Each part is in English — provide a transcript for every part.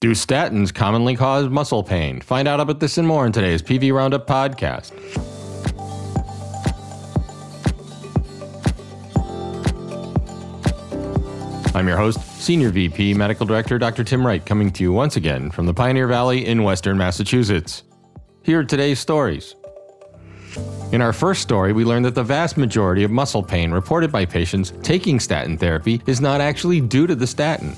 Do statins commonly cause muscle pain? Find out about this and more in today's PV Roundup podcast. I'm your host, Senior VP Medical Director Dr. Tim Wright, coming to you once again from the Pioneer Valley in Western Massachusetts. Here are today's stories. In our first story, we learned that the vast majority of muscle pain reported by patients taking statin therapy is not actually due to the statin.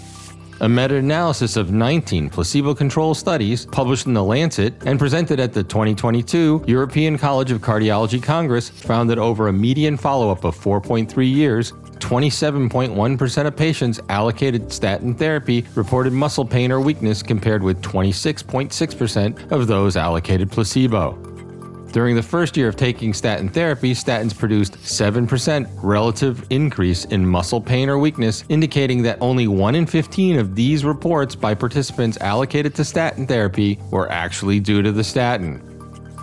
A meta analysis of 19 placebo controlled studies published in The Lancet and presented at the 2022 European College of Cardiology Congress found that over a median follow up of 4.3 years, 27.1% of patients allocated statin therapy reported muscle pain or weakness compared with 26.6% of those allocated placebo. During the first year of taking statin therapy, statins produced 7% relative increase in muscle pain or weakness, indicating that only 1 in 15 of these reports by participants allocated to statin therapy were actually due to the statin.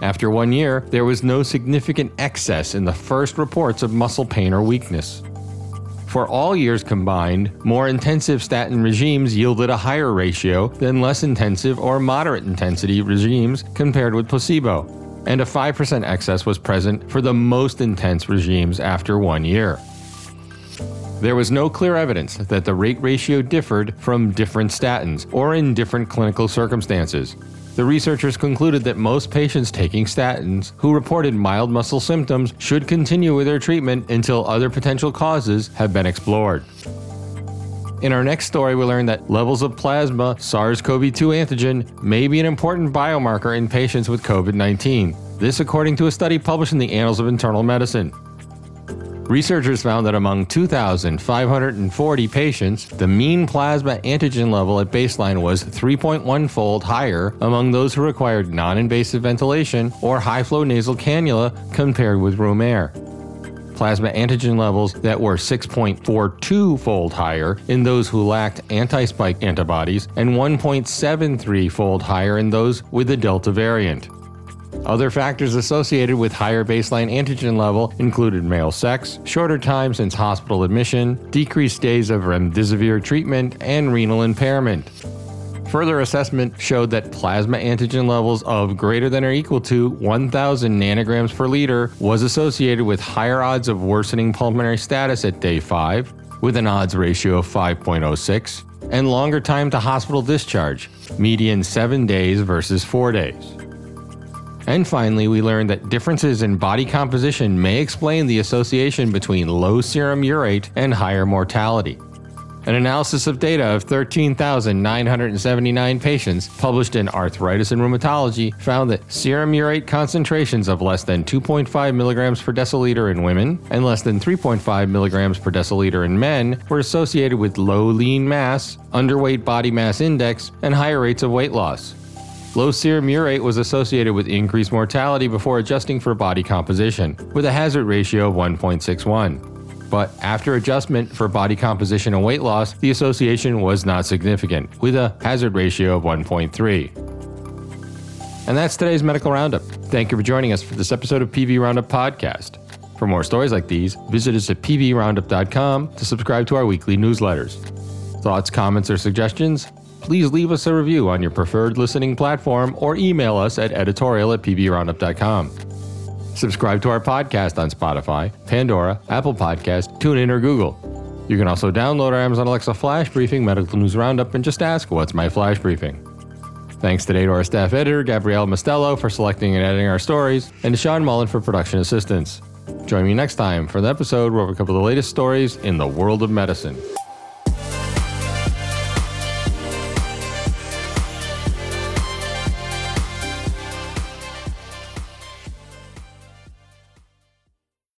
After one year, there was no significant excess in the first reports of muscle pain or weakness. For all years combined, more intensive statin regimes yielded a higher ratio than less intensive or moderate intensity regimes compared with placebo, and a 5% excess was present for the most intense regimes after one year. There was no clear evidence that the rate ratio differed from different statins or in different clinical circumstances, the researchers concluded that most patients taking statins who reported mild muscle symptoms should continue with their treatment until other potential causes have been explored. In our next story, we learn that levels of plasma SARS CoV 2 antigen may be an important biomarker in patients with COVID 19. This, according to a study published in the Annals of Internal Medicine. Researchers found that among 2,540 patients, the mean plasma antigen level at baseline was 3.1 fold higher among those who required non invasive ventilation or high flow nasal cannula compared with room air. Plasma antigen levels that were 6.42 fold higher in those who lacked anti spike antibodies and 1.73 fold higher in those with the Delta variant. Other factors associated with higher baseline antigen level included male sex, shorter time since hospital admission, decreased days of remdesivir treatment, and renal impairment. Further assessment showed that plasma antigen levels of greater than or equal to 1,000 nanograms per liter was associated with higher odds of worsening pulmonary status at day 5, with an odds ratio of 5.06, and longer time to hospital discharge, median 7 days versus 4 days. And finally, we learned that differences in body composition may explain the association between low serum urate and higher mortality. An analysis of data of 13,979 patients published in Arthritis and Rheumatology found that serum urate concentrations of less than 2.5 milligrams per deciliter in women and less than 3.5 milligrams per deciliter in men were associated with low lean mass, underweight body mass index, and higher rates of weight loss. Low serum urate was associated with increased mortality before adjusting for body composition, with a hazard ratio of 1.61. But after adjustment for body composition and weight loss, the association was not significant, with a hazard ratio of 1.3. And that's today's Medical Roundup. Thank you for joining us for this episode of PV Roundup Podcast. For more stories like these, visit us at pvroundup.com to subscribe to our weekly newsletters. Thoughts, comments, or suggestions? please leave us a review on your preferred listening platform or email us at editorial at pvroundup.com. Subscribe to our podcast on Spotify, Pandora, Apple Podcast, TuneIn, or Google. You can also download our Amazon Alexa Flash Briefing Medical News Roundup and just ask, What's my Flash Briefing? Thanks today to our staff editor, Gabrielle Mostello, for selecting and editing our stories, and to Sean Mullen for production assistance. Join me next time for an episode where we cover the latest stories in the world of medicine.